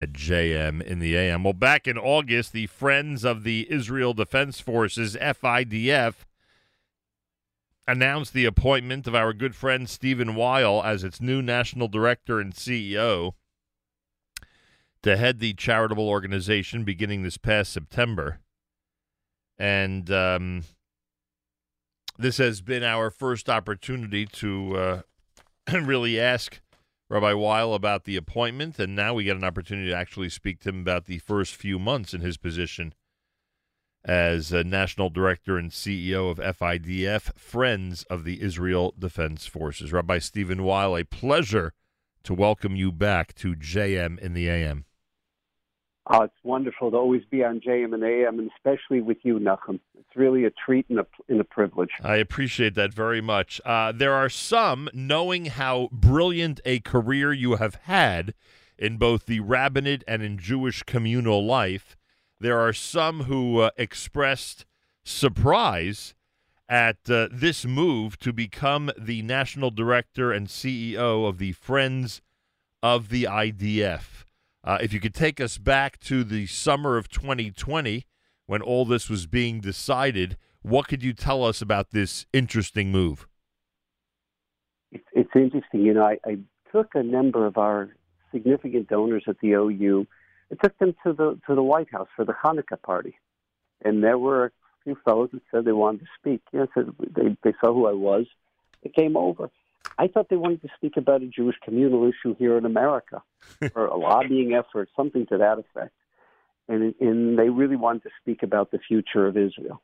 at JM in the AM. Well, back in August, the Friends of the Israel Defense Forces, FIDF, announced the appointment of our good friend Stephen Weil as its new national director and CEO to head the charitable organization beginning this past September. And um, this has been our first opportunity to uh, really ask Rabbi Weil about the appointment, and now we get an opportunity to actually speak to him about the first few months in his position as National Director and CEO of FIDF, Friends of the Israel Defense Forces. Rabbi Stephen Weil, a pleasure to welcome you back to JM in the AM. Oh, it's wonderful to always be on JM and AM, and especially with you, Nachum. It's really a treat and a, and a privilege. I appreciate that very much. Uh, there are some, knowing how brilliant a career you have had in both the rabbinate and in Jewish communal life, there are some who uh, expressed surprise at uh, this move to become the national director and CEO of the Friends of the IDF. Uh, if you could take us back to the summer of 2020 when all this was being decided, what could you tell us about this interesting move? It's, interesting. You know, I, I took a number of our significant donors at the OU. I took them to the to the White House for the Hanukkah party, and there were a few fellows that said they wanted to speak. You know, said they they saw who I was. They came over. I thought they wanted to speak about a Jewish communal issue here in America, or a lobbying effort, something to that effect. And, and they really wanted to speak about the future of Israel.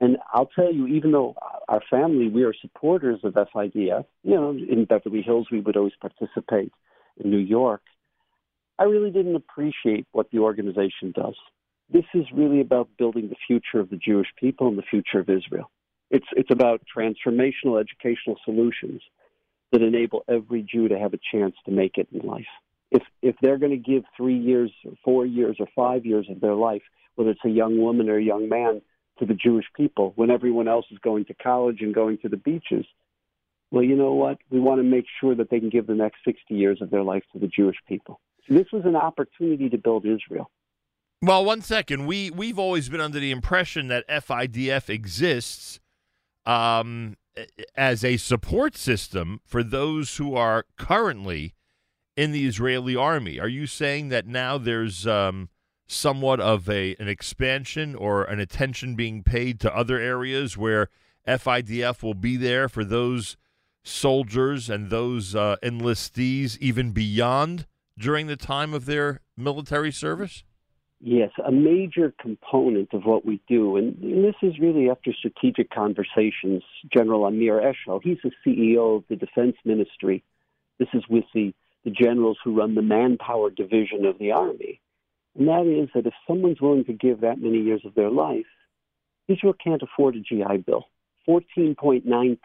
And I'll tell you, even though our family, we are supporters of FIDF, you know, in Beverly Hills, we would always participate. In New York, I really didn't appreciate what the organization does. This is really about building the future of the Jewish people and the future of Israel. It's, it's about transformational educational solutions that enable every Jew to have a chance to make it in life. If, if they're going to give three years, or four years, or five years of their life, whether it's a young woman or a young man, to the Jewish people when everyone else is going to college and going to the beaches, well, you know what? We want to make sure that they can give the next 60 years of their life to the Jewish people. This was an opportunity to build Israel. Well, one second. We we've always been under the impression that FIDF exists um, as a support system for those who are currently in the Israeli army. Are you saying that now there's um, somewhat of a an expansion or an attention being paid to other areas where FIDF will be there for those soldiers and those uh, enlistees even beyond during the time of their military service? Yes, a major component of what we do, and, this is really after strategic conversations. General Amir Eshel, he's the CEO of the Defense Ministry. This is with the, the generals who run the manpower division of the Army. And that is that if someone's willing to give that many years of their life, Israel can't afford a GI Bill. 14.9%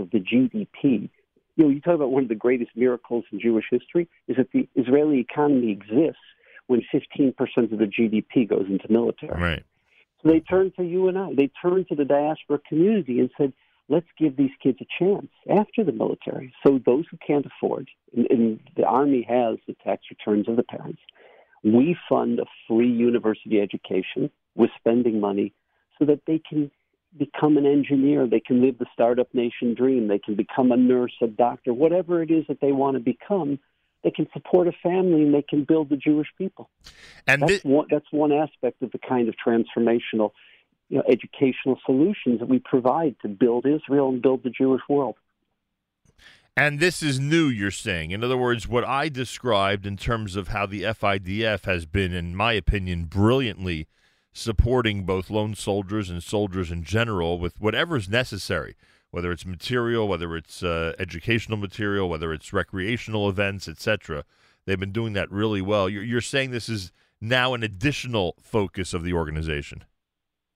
of the GDP. You know, you talk about one of the greatest miracles in Jewish history is that the Israeli economy exists when 15% of the GDP goes into military. Right. So they turned to you and I. They turned to the diaspora community and said, let's give these kids a chance after the military. So those who can't afford, and, and the Army has the tax returns of the parents, we fund a free university education with spending money so that they can become an engineer, they can live the startup nation dream, they can become a nurse, a doctor, whatever it is that they want to become they can support a family and they can build the Jewish people. And that's, one, that's one aspect of the kind of transformational, you know, educational solutions that we provide to build Israel and build the Jewish world. And this is new, you're saying. In other words, what I described in terms of how the FIDF has been, in my opinion, brilliantly supporting both lone soldiers and soldiers in general with whatever is necessary whether it's material, whether it's uh, educational material, whether it's recreational events, etc. They've been doing that really well. You're, you're saying this is now an additional focus of the organization.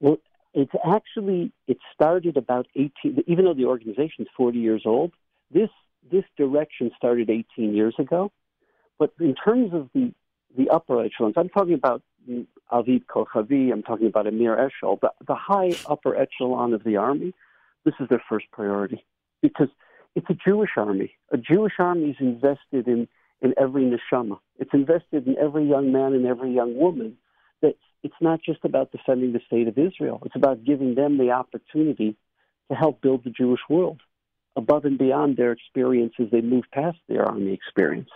Well, it's actually it started about 18 even though the organization is 40 years old this this direction started 18 years ago but in terms of the the upper echelons i'm talking about aviv kochavi i'm talking about amir eshel the, the high upper echelon of the army this is their first priority because it's a Jewish army. A Jewish army is invested in in every neshama. It's invested in every young man and every young woman. That it's not just about defending the state of Israel. It's about giving them the opportunity to help build the Jewish world above and beyond their experience as they move past their army experience.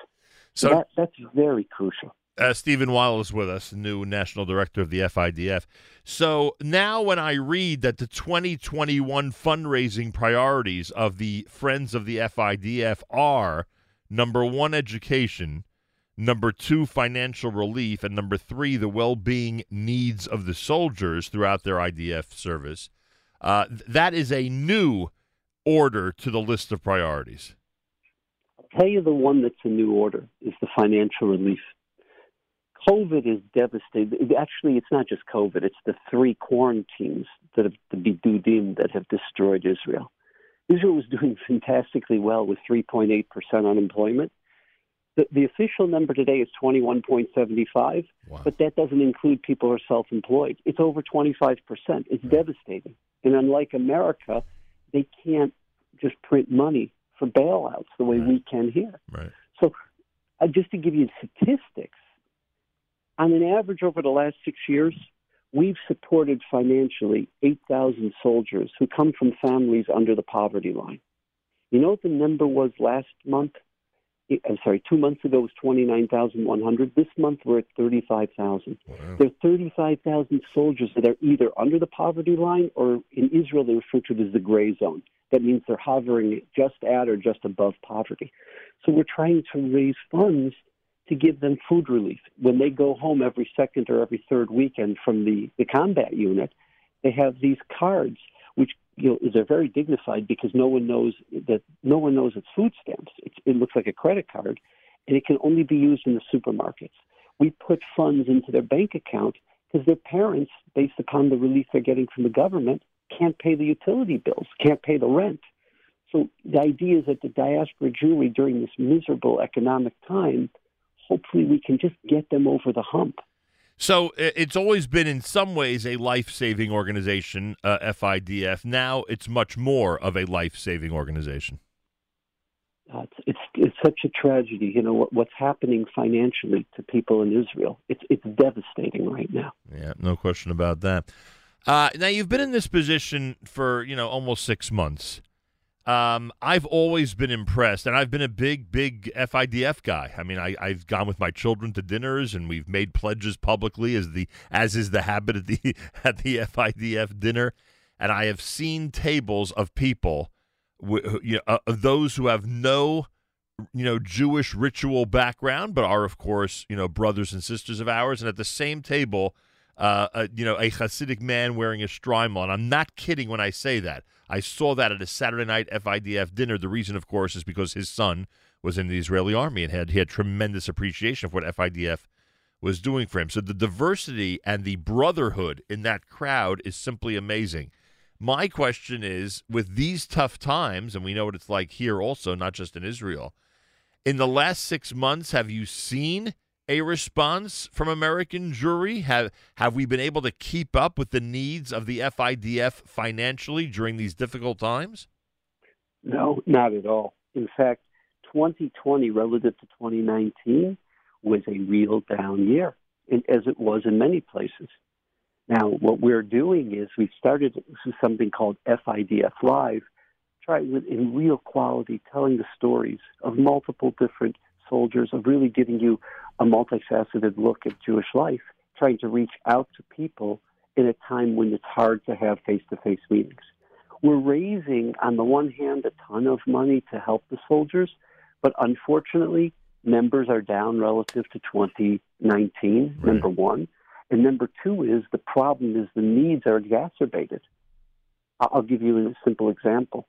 So, so that, that's very crucial. Uh, Stephen Weil is with us, new national director of the FIDF. So now, when I read that the 2021 fundraising priorities of the Friends of the FIDF are number one, education, number two, financial relief, and number three, the well being needs of the soldiers throughout their IDF service, uh, that is a new order to the list of priorities. I'll tell you the one that's a new order is the financial relief COVID is devastating. Actually, it's not just COVID, it's the three quarantines that have the bidudim that have destroyed Israel. Israel was doing fantastically well with 3.8% unemployment. The, the official number today is 21.75, wow. but that doesn't include people who are self employed. It's over 25%. It's devastating. And unlike America, they can't just print money for bailouts the way right. we can here. Right. So, uh, just to give you statistics, on an average over the last six years, we've supported financially 8,000 soldiers who come from families under the poverty line. You know what the number was last month? I'm sorry, two months ago was 29,100. This month we're at 35,000. Wow. There are 35,000 soldiers that are either under the poverty line or in Israel they refer to it as the gray zone. That means they're hovering just at or just above poverty. So we're trying to raise funds to give them food relief. When they go home every second or every third weekend from the, the combat unit, they have these cards, which you know, they're very dignified because no one knows that no one knows it's food stamps. It looks like a credit card, and it can only be used in the supermarkets. We put funds into their bank account because their parents, based upon the relief they're getting from the government, can't pay the utility bills, can't pay the rent. So the idea is that the diaspora Jewry during this miserable economic time hopefully we can just get them over the hump. So it's always been, in some ways, a life-saving organization, uh, FIDF. Now it's much more of a life-saving organization. Uh, it's, it's, it's such a tragedy. You know what, what's happening financially to people in Israel. It's it's devastating right now. Yeah, no question about that. Uh, now you've been in this position for you know almost six months. Um, I've always been impressed, and I've been a big, big FIDF guy. I mean, I, have gone with my children to dinners, and we've made pledges publicly, as the as is the habit at the at the FIDF dinner. And I have seen tables of people, you know, uh, those who have no, you know, Jewish ritual background, but are of course, you know, brothers and sisters of ours. And at the same table, uh, a, you know, a Hasidic man wearing a shtreimel. And I'm not kidding when I say that. I saw that at a Saturday night FIDF dinner. The reason, of course, is because his son was in the Israeli army and had he had tremendous appreciation of what FIDF was doing for him. So the diversity and the brotherhood in that crowd is simply amazing. My question is with these tough times, and we know what it's like here also, not just in Israel, in the last six months, have you seen a response from American Jewry? Have have we been able to keep up with the needs of the FIDF financially during these difficult times? No, not at all. In fact, 2020 relative to 2019 was a real down year, as it was in many places. Now, what we're doing is we've started something called FIDF Live, trying in real quality, telling the stories of multiple different soldiers, of really giving you a multifaceted look at Jewish life, trying to reach out to people in a time when it's hard to have face to face meetings. We're raising, on the one hand, a ton of money to help the soldiers, but unfortunately, members are down relative to 2019, right. number one. And number two is the problem is the needs are exacerbated. I'll give you a simple example.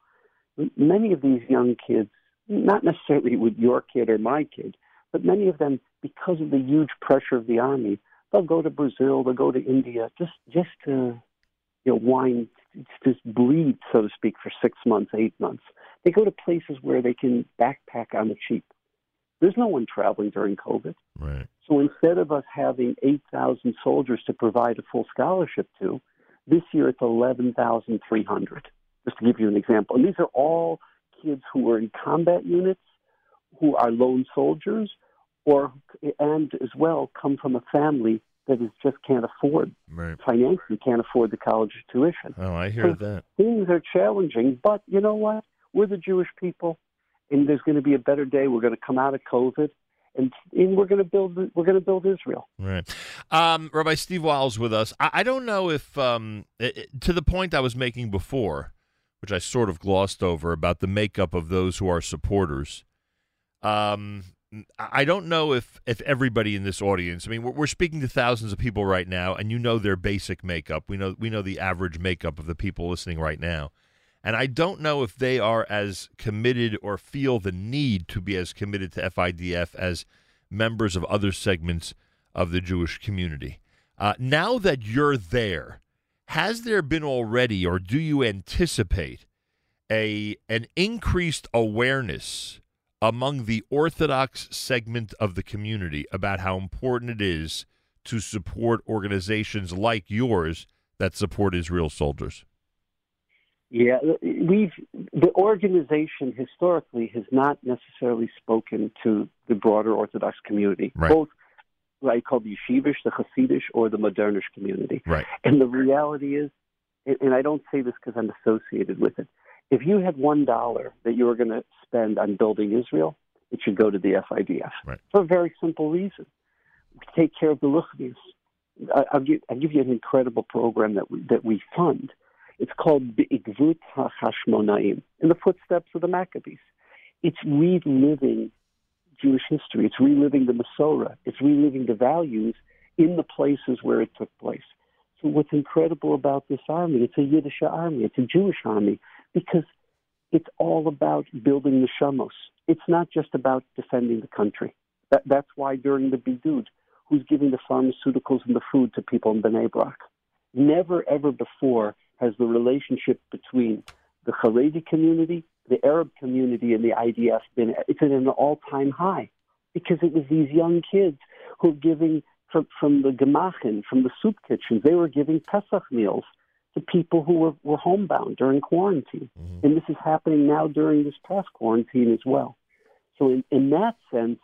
Many of these young kids, not necessarily with your kid or my kid, but many of them, because of the huge pressure of the army, they'll go to Brazil, they'll go to India, just just to you know whine, just bleed, so to speak, for six months, eight months. They go to places where they can backpack on the cheap. There's no one traveling during COVID. Right. So instead of us having 8,000 soldiers to provide a full scholarship to, this year it's 11,300, just to give you an example. And these are all kids who were in combat units who are lone soldiers or and as well come from a family that is just can't afford Right. financially can't afford the college tuition. Oh, I hear that. Things are challenging, but you know what? We're the Jewish people, and there's going to be a better day. We're going to come out of COVID, and, and we're going to build. We're going to build Israel. Right. Um, Rabbi Steve Weil's with us. I, I don't know if, um, it- to the point I was making before, which I sort of glossed over about the makeup of those who are supporters. Um, I don't know if, if everybody in this audience. I mean, we're, we're speaking to thousands of people right now, and you know their basic makeup. We know we know the average makeup of the people listening right now, and I don't know if they are as committed or feel the need to be as committed to FIDF as members of other segments of the Jewish community. Uh, now that you're there, has there been already, or do you anticipate a an increased awareness among the Orthodox segment of the community about how important it is to support organizations like yours that support Israel soldiers? Yeah, we've the organization historically has not necessarily spoken to the broader Orthodox community, Right. both what I call the Yeshivish, the Hasidish, or the Modernish community. Right. And the reality is, and I don't say this because I'm associated with it. If you had one dollar that you were going to spend on building Israel, it should go to the FIDF Right. for a very simple reason: we take care of the Luchnis. I- I'll give, I'll give you an incredible program that we, that we fund. It's called Be'igvut HaChashmonaim, in the footsteps of the Maccabees. It's reliving Jewish history. It's reliving the Masorah. It's reliving the values in the places where it took place. So what's incredible about this army, it's a Yiddish army, it's a Jewish army, because it's all about building the shamos. It's not just about defending the country. That, that's why during the Bidud, who's giving the pharmaceuticals and the food to people in Bnei Brak? Never, ever before has the relationship between the Haredi community, the Arab community, and the IDF been it's at an all-time high because it was these young kids who were giving from, from the gemachin, from the soup kitchens, they were giving Pesach meals to people who were, were homebound during quarantine. Mhm. And this is happening now during this past quarantine as well. So in, in that sense,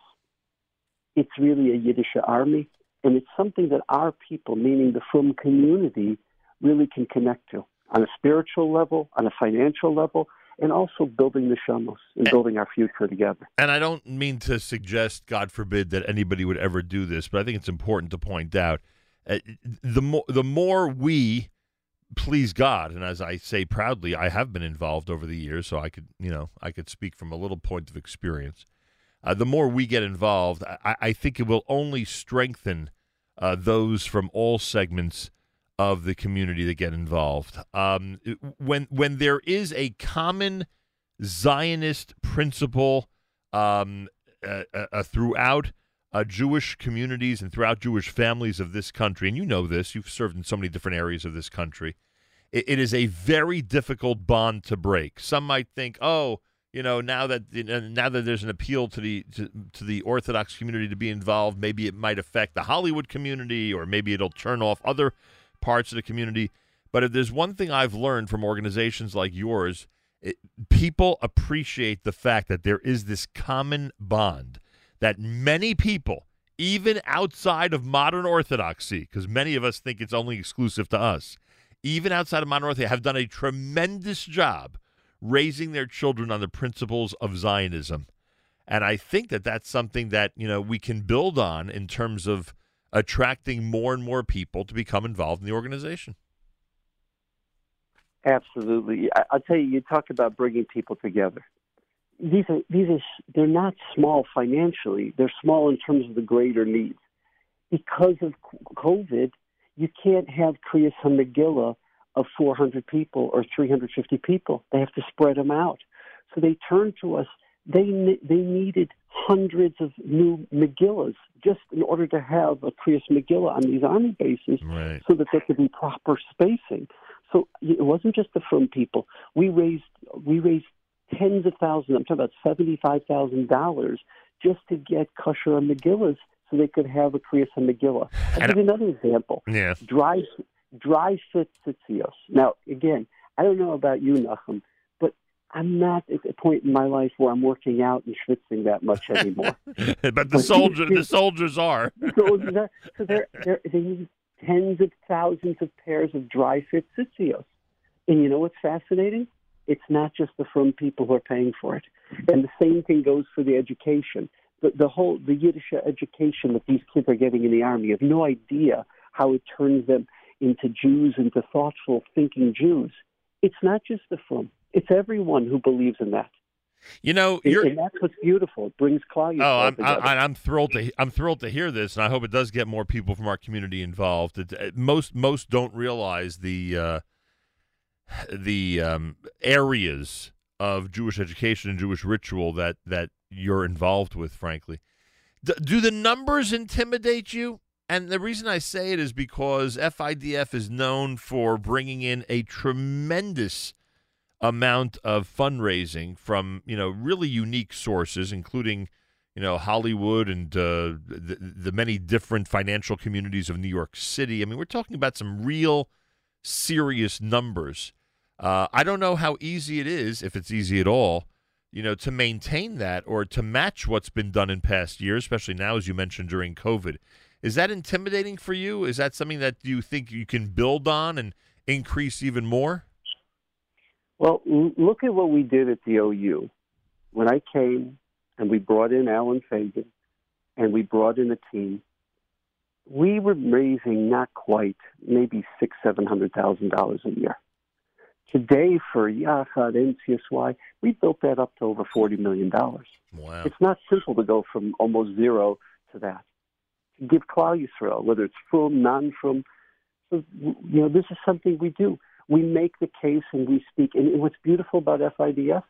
it's really a Yiddish army, and it's something that our people, meaning the Frum community, really can connect to on a spiritual level, on a financial level, and also building the shamos and And- building our future together. And I don't mean to suggest, God forbid, that anybody would ever do this, but I think it's important to point out uh, the more the more we please God, and as I say proudly, I have been involved over the years, so I could you know I could speak from a little point of experience. Uh, the more we get involved, I, I think it will only strengthen uh, those from all segments of the community that get involved. Um, when when there is a common Zionist principle um, uh, uh, throughout uh, Jewish communities and throughout Jewish families of this country, and you know this, you've served in so many different areas of this country. It, it is a very difficult bond to break. Some might think, oh, you know, now that now that there's an appeal to the to, to the Orthodox community to be involved, maybe it might affect the Hollywood community, or maybe it'll turn off other parts of the community. But if there's one thing I've learned from organizations like yours, it, people appreciate the fact that there is this common bond that many people, even outside of modern orthodoxy, because many of us think it's only exclusive to us, even outside of modern orthodoxy, have done a tremendous job raising their children on the principles of Zionism. And I think that that's something that, you know, we can build on in terms of attracting more and more people to become involved in the organization. Absolutely. I, I'll tell you, you talk about bringing people together. These are these are they're not small financially. They're small in terms of the greater needs. Because of COVID, you can't have Kriyas HaMegillah of 400 people or 350 people. They have to spread them out. So they turned to us. They they needed hundreds of new Megillas just in order to have a Kriyas Megillah on these army bases Right. so that there could be proper spacing. So it wasn't just the frum people. We raised we raised tens of thousands. I'm talking about seventy five thousand dollars just to get kosher Megillas so they could have a Kriyas Megillah. I'll give you another example. Yeah. Dry dry fit tzitzios. Now again, I don't know about you, Nachum, I'm not at a point in my life where I'm working out and schwitzing that much anymore. but the soldier, the soldiers are. soldiers are. So they're, they're, they use tens of thousands of pairs of dry fit tzitzit. And you know what's fascinating? It's not just the frum people who are paying for it. And the same thing goes for the education. The, the whole the Yiddish education that these kids are getting in the army, you have no idea how it turns them into Jews, into thoughtful, thinking Jews. It's not just the frum; it's everyone who believes in that. You know, and, that's what's beautiful. It brings Klal Oh, I'm, I, I'm thrilled to I'm thrilled to hear this, and I hope it does get more people from our community involved. It, it, most most don't realize the uh, the um, areas of Jewish education and Jewish ritual that that you're involved with. Frankly, D- do the numbers intimidate you? And the reason I say it is because FIDF is known for bringing in a tremendous amount of fundraising from you know really unique sources, including you know Hollywood and uh, the, the many different financial communities of New York City. I mean, we're talking about some real serious numbers. Uh, I don't know how easy it is, if it's easy at all, you know, to maintain that or to match what's been done in past years, especially now, as you mentioned during COVID. Is that intimidating for you? Is that something that you think you can build on and increase even more? Well, look at what we did at the OU. When I came and we brought in Allen Fagin and we brought in a team, we were raising not quite, maybe six, seven hundred thousand dollars a year. Today, for Yachad and NCSY, we built that up to over forty million dollars. Wow! It's not simple to go from almost zero to that. To give Klal Yisrael, whether it's frum, non-frum, so you know, this is something we do we make the case and we speak. And what's beautiful about FIDF,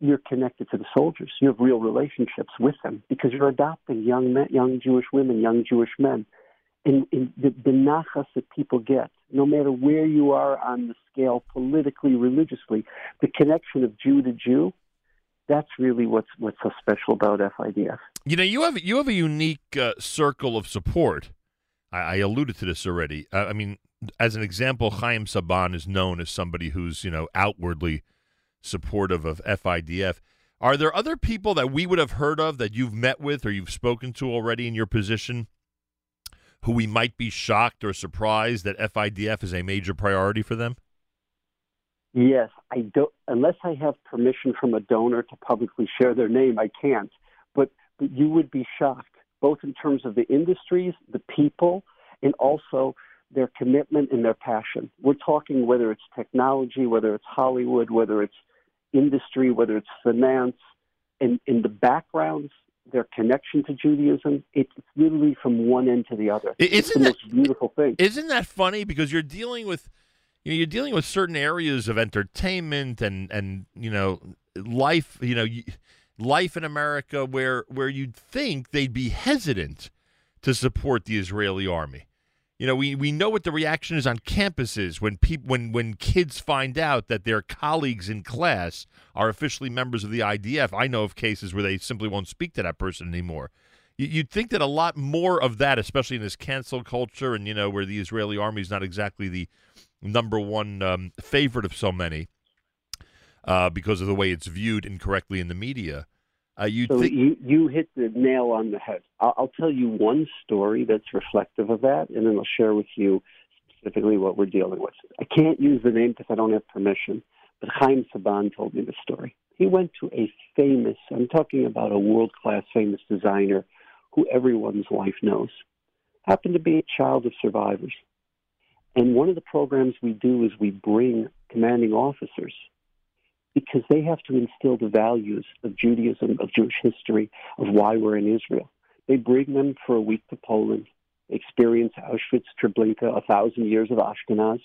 you're connected to the soldiers. You have real relationships with them because you're adopting young men, young Jewish women, young Jewish men. And, and the, the nachas that people get, no matter where you are on the scale, politically, religiously, the connection of Jew to Jew, that's really what's what's so special about FIDF. You know, you have you have a unique uh, circle of support. I, I alluded to this already. Uh, I mean, as an example, Chaim Saban is known as somebody who's you know outwardly supportive of FIDF. Are there other people that we would have heard of that you've met with or you've spoken to already in your position who we might be shocked or surprised that FIDF is a major priority for them? Yes, I don't unless I have permission from a donor to publicly share their name, I can't. But, but you would be shocked, both in terms of the industries, the people, and also their commitment and their passion. We're talking whether it's technology, whether it's Hollywood, whether it's industry, whether it's finance, and in the backgrounds, their connection to Judaism, it's literally from one end to the other. Isn't it's the that, most beautiful thing. Isn't that funny? Because you're dealing with you know, you're dealing with certain areas of entertainment and and you know life you know life in America where where you'd think they'd be hesitant to support the Israeli army. You know, we, we know what the reaction is on campuses when people when when kids find out that their colleagues in class are officially members of the IDF. I know of cases where they simply won't speak to that person anymore. You, would think that a lot more of that, especially in this cancel culture, and you know where the Israeli army is not exactly the number one um, favorite of so many, uh, because of the way it's viewed incorrectly in the media. Uh, you, so th- you you hit the nail on the head. I'll, I'll tell you one story that's reflective of that, and then I'll share with you specifically what we're dealing with. I can't use the name because I don't have permission, but Chaim Saban told me the story. He went to a famous, I'm talking about a world class famous designer who everyone's wife knows, happened to be a child of survivors. And one of the programs we do is we bring commanding officers because they have to instill the values of Judaism, of Jewish history, of why we're in Israel. They bring them for a week to Poland, experience Auschwitz, Treblinka, a thousand years of Ashkenaz,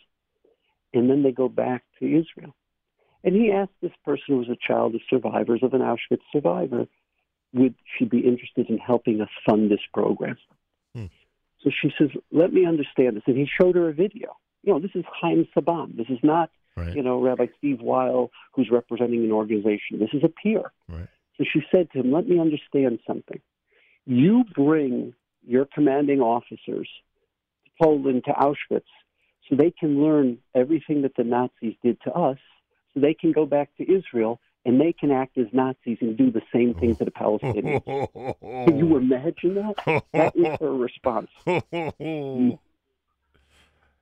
and then they go back to Israel. And he asked this person who was a child of survivors of an Auschwitz survivor, would she be interested in helping us fund this program? Hmm. So she says, let me understand this. And he showed her a video. You know, this is Chaim Saban. This is not Right. You know, Rabbi Steve Weil, who's representing an organization. This is a peer. Right. So she said to him, Let me understand something. You bring your commanding officers to Poland, to Auschwitz, so they can learn everything that the Nazis did to us, so they can go back to Israel and they can act as Nazis and do the same thing to the Palestinians. Can you imagine that? That is her response.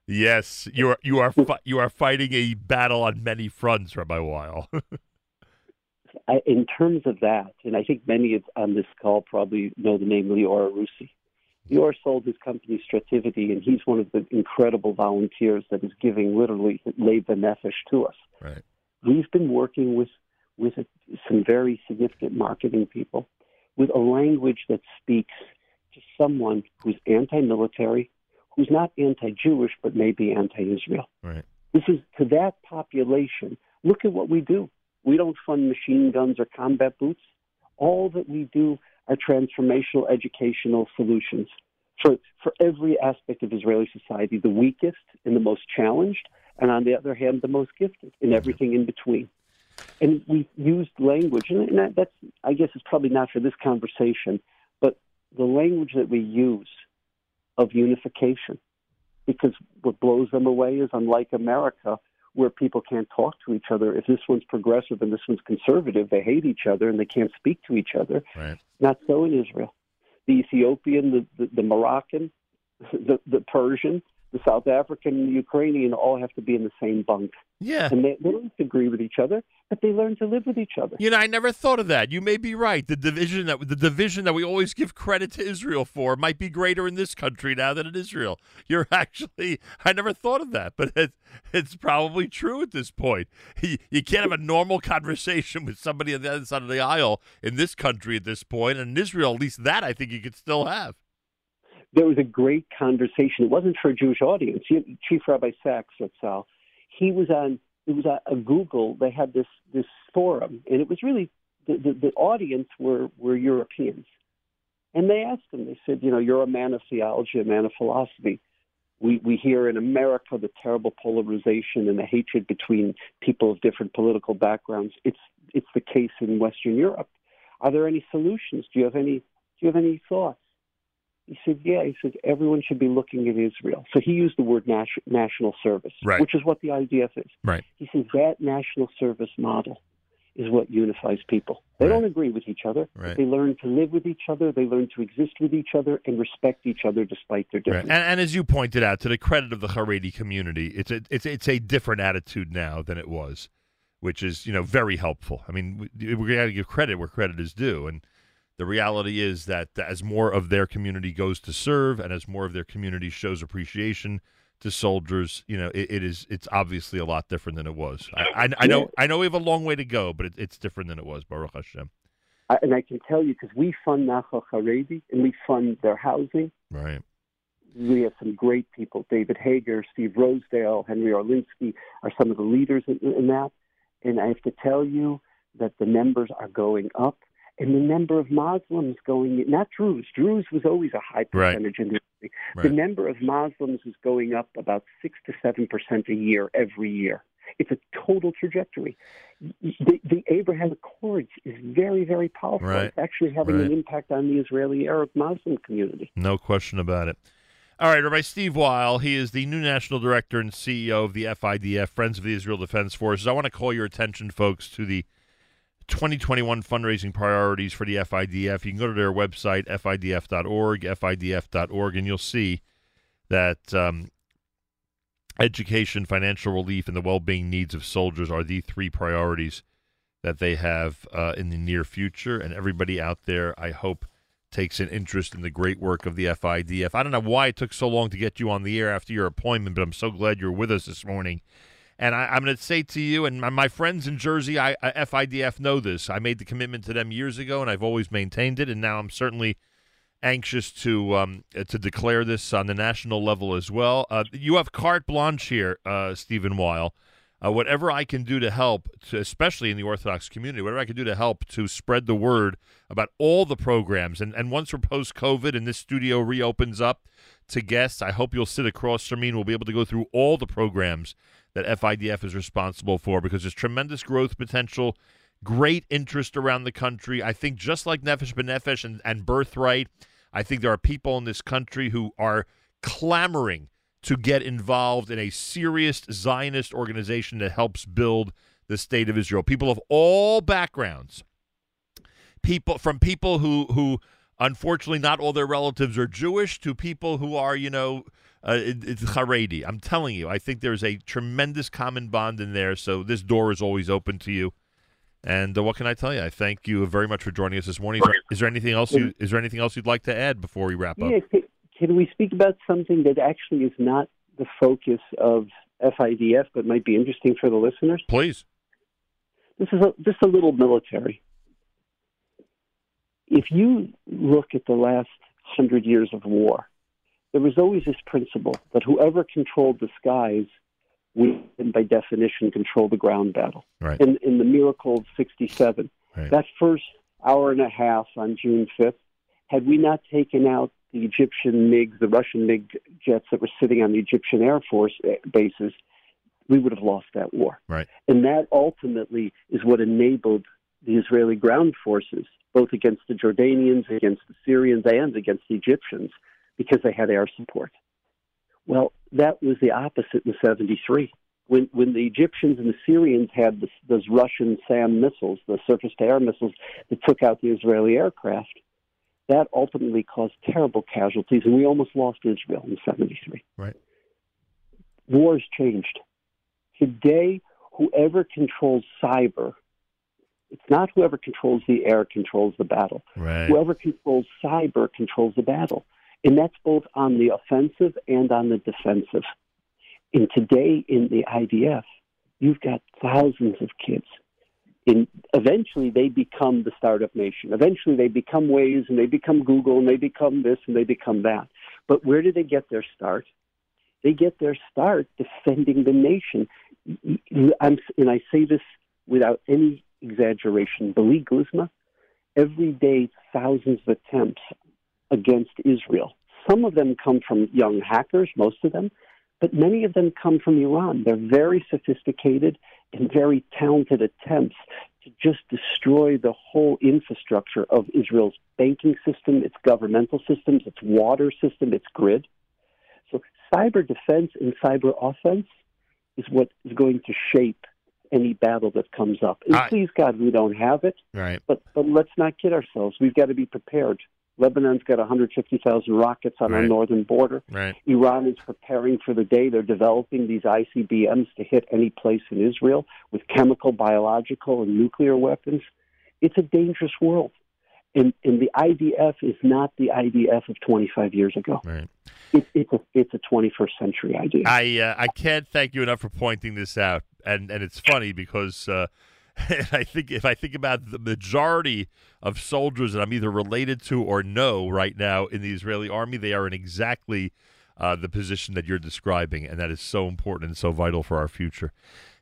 yes, you are you are fi- you are fighting a battle on many fronts, Rabbi Weil. I, in terms of that, and I think many on this call probably know the name Lior Arussy. Lior sold his company Strativity, and he's one of the incredible volunteers that is giving literally Leib Nefesh to us. Right. We've been working with with a, some very significant marketing people with a language that speaks to someone who's anti-military, who's not anti-Jewish, but maybe anti-Israel. Right. This is to that population. Look at what we do. We don't fund machine guns or combat boots. All that we do are transformational educational solutions for, for every aspect of Israeli society, the weakest and the most challenged, and on the other hand, the most gifted, and everything in between. And we used language, and that's, I guess, it's probably not for this conversation, but the language that we use of unification, because what blows them away is unlike America, where people can't talk to each other. If this one's progressive and this one's conservative, they hate each other and they can't speak to each other. Right. Not so in Israel. The Ethiopian, the, the, the Moroccan, the, the Persian, the South African, and the Ukrainian all have to be in the same bunk. Yeah. And they, they don't agree with each other, but they learn to live with each other. You know, I never thought of that. You may be right. The division that the division that we always give credit to Israel for might be greater in this country now than in Israel. You're actually I never thought of that, but it, it's probably true at this point. You, you can't have a normal conversation with somebody on the other side of the aisle in this country at this point, and in Israel, at least that I think you could still have. There was a great conversation. It wasn't for a Jewish audience. Chief Rabbi Sacks, Ratzal, he was on it was a, a Google. They had this this forum, and it was really the, the, the audience were were Europeans, and they asked him. They said, you know, you're a man of theology, a man of philosophy. We we hear in America the terrible polarization and the hatred between people of different political backgrounds. It's it's the case in Western Europe. Are there any solutions? Do you have any do you have any thoughts? He said, yeah. He said, everyone should be looking at Israel. So he used the word national service, right. which is what the IDF is. Right. He says that national service model is what unifies people. They right. don't agree with each other. Right. They learn to live with each other. They learn to exist with each other and respect each other despite their differences. Right. And, and, as you pointed out, to the credit of the Haredi community, it's a, it's it's a different attitude now than it was, which is you know very helpful. I mean, we, we got to give credit where credit is due, and the reality is that as more of their community goes to serve and as more of their community shows appreciation to soldiers, you know, it, it is it's obviously a lot different than it was. I, I, I know I know we have a long way to go, but it, it's different than it was. Baruch Hashem. I, and I can tell you because we fund Nachal Haredi and we fund their housing. Right. We have some great people. David Hager, Steve Rosedale, Henry Orlinsky are some of the leaders in, in that. And I have to tell you that the numbers are going up and the number of Muslims going, not Druze. Druze was always a high percentage right. in the country. Right. The number of Muslims is going up about six to seven percent a year every year. It's a total trajectory. The, the Abraham Accords is very, very powerful. Right. It's actually having an impact on the Israeli Arab Muslim community. No question about it. All right, Rabbi Steve Weil. He is the new national director and CEO of the FIDF, Friends of the Israel Defense Forces. I want to call your attention, folks, to the 2021 fundraising priorities for the FIDF. You can go to their website, fidf.org, fidf.org, and you'll see that um, education, financial relief, and the well being needs of soldiers are the three priorities that they have uh, in the near future. And everybody out there, I hope, takes an interest in the great work of the FIDF. I don't know why it took so long to get you on the air after your appointment, but I'm so glad you're with us this morning. And I, am going to say to you, and my, my friends in Jersey, I, I, FIDF know this. I made the commitment to them years ago, and I've always maintained it. And now I'm certainly anxious to um, to declare this on the national level as well. Uh, you have carte blanche here, uh, Stephen Weil. Uh, whatever I can do to help, to, especially in the Orthodox community, whatever I can do to help to spread the word about all the programs. And, and once we're post COVID and this studio reopens up to guests, I hope you'll sit across from me and we'll be able to go through all the programs that FIDF is responsible for because there's tremendous growth potential, great interest around the country. I think just like Nefesh B'Nefesh and, and Birthright, I think there are people in this country who are clamoring to get involved in a serious Zionist organization that helps build the state of Israel. People of all backgrounds. People from people who who unfortunately not all their relatives are Jewish to people who are, you know, uh, it, it's Haredi. I'm telling you, I think there's a tremendous common bond in there. So this door is always open to you. And uh, what can I tell you? I thank you very much for joining us this morning. Is there, is there anything else? You, is there anything else you'd like to add before we wrap up? Yeah, can we speak about something that actually is not the focus of FIDF, but might be interesting for the listeners? Please. This is a, just a little military. If you look at the last hundred years of war, there was always this principle that whoever controlled the skies would, by definition, control the ground battle. Right. In, in the miracle of 67, Right. that first hour and a half on June 5th, had we not taken out the Egyptian MiGs, the Russian MiG jets that were sitting on the Egyptian Air Force eh, bases, we would have lost that war. Right. And that ultimately is what enabled the Israeli ground forces, both against the Jordanians, against the Syrians, and against the Egyptians, because they had air support. Well, that was the opposite in 73. When, when the Egyptians and the Syrians had this, those Russian SAM missiles, the surface to air missiles that took out the Israeli aircraft, that ultimately caused terrible casualties, and we almost lost Israel in 73. Right. Wars changed. Today, whoever controls cyber, it's not whoever controls the air controls the battle. Right. Whoever controls cyber controls the battle. And that's both on the offensive and on the defensive. And today in the IDF, you've got thousands of kids. And eventually they become the startup nation. Eventually they become Waze and they become Google and they become this and they become that. But where do they get their start? They get their start defending the nation. I'm, and I say this without any exaggeration. Beli Guzma, every day thousands of attempts against Israel. Some of them come from young hackers, most of them, but many of them come from Iran. They're very sophisticated and very talented attempts to just destroy the whole infrastructure of Israel's banking system, its governmental systems, its water system, its grid. So, cyber defense and cyber offense is what is going to shape any battle that comes up. And I- please God, we don't have it. Right. But but let's not kid ourselves. We've got to be prepared. Lebanon's got 150,000 rockets on our northern border. Right. Iran is preparing for the day they're developing these ICBMs to hit any place in Israel with chemical, biological, and nuclear weapons. It's a dangerous world. And, and the IDF is not the IDF of 25 years ago. Right. It, it's, a, it's a 21st century idea. I uh, I can't thank you enough for pointing this out, and and it's funny because uh, I think if I think about the majority of soldiers that I'm either related to or know right now in the Israeli army, they are in exactly uh, the position that you're describing, and that is so important and so vital for our future.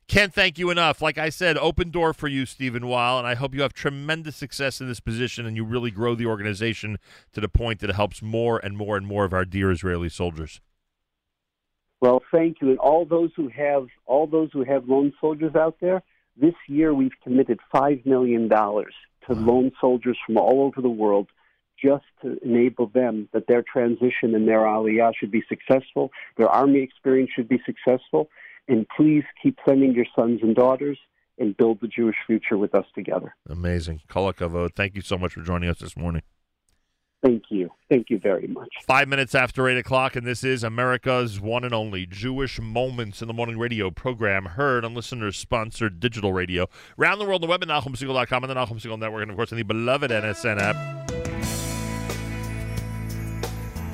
Can't thank you enough. Like I said, open door for you, Stephen Weil, and I hope you have tremendous success in this position and you really grow the organization to the point that it helps more and more and more of our dear Israeli soldiers. Well, thank you, and all those who have all those who have lone soldiers out there. This year, we've committed five million dollars to lone soldiers from all over the world, just to enable them that their transition and their aliyah should be successful, their army experience should be successful, and please keep sending your sons and daughters and build the Jewish future with us together. Amazing. Kolakavod. Thank you so much for joining us this morning. Thank you, thank you very much. Five minutes after 8 o'clock, and this is America's one and only Jewish Moments in the Morning radio program, heard on listeners sponsored digital radio. Around the world the web at NachumSegal.com and the Nachum Segal Network, and of course on the beloved NSN app.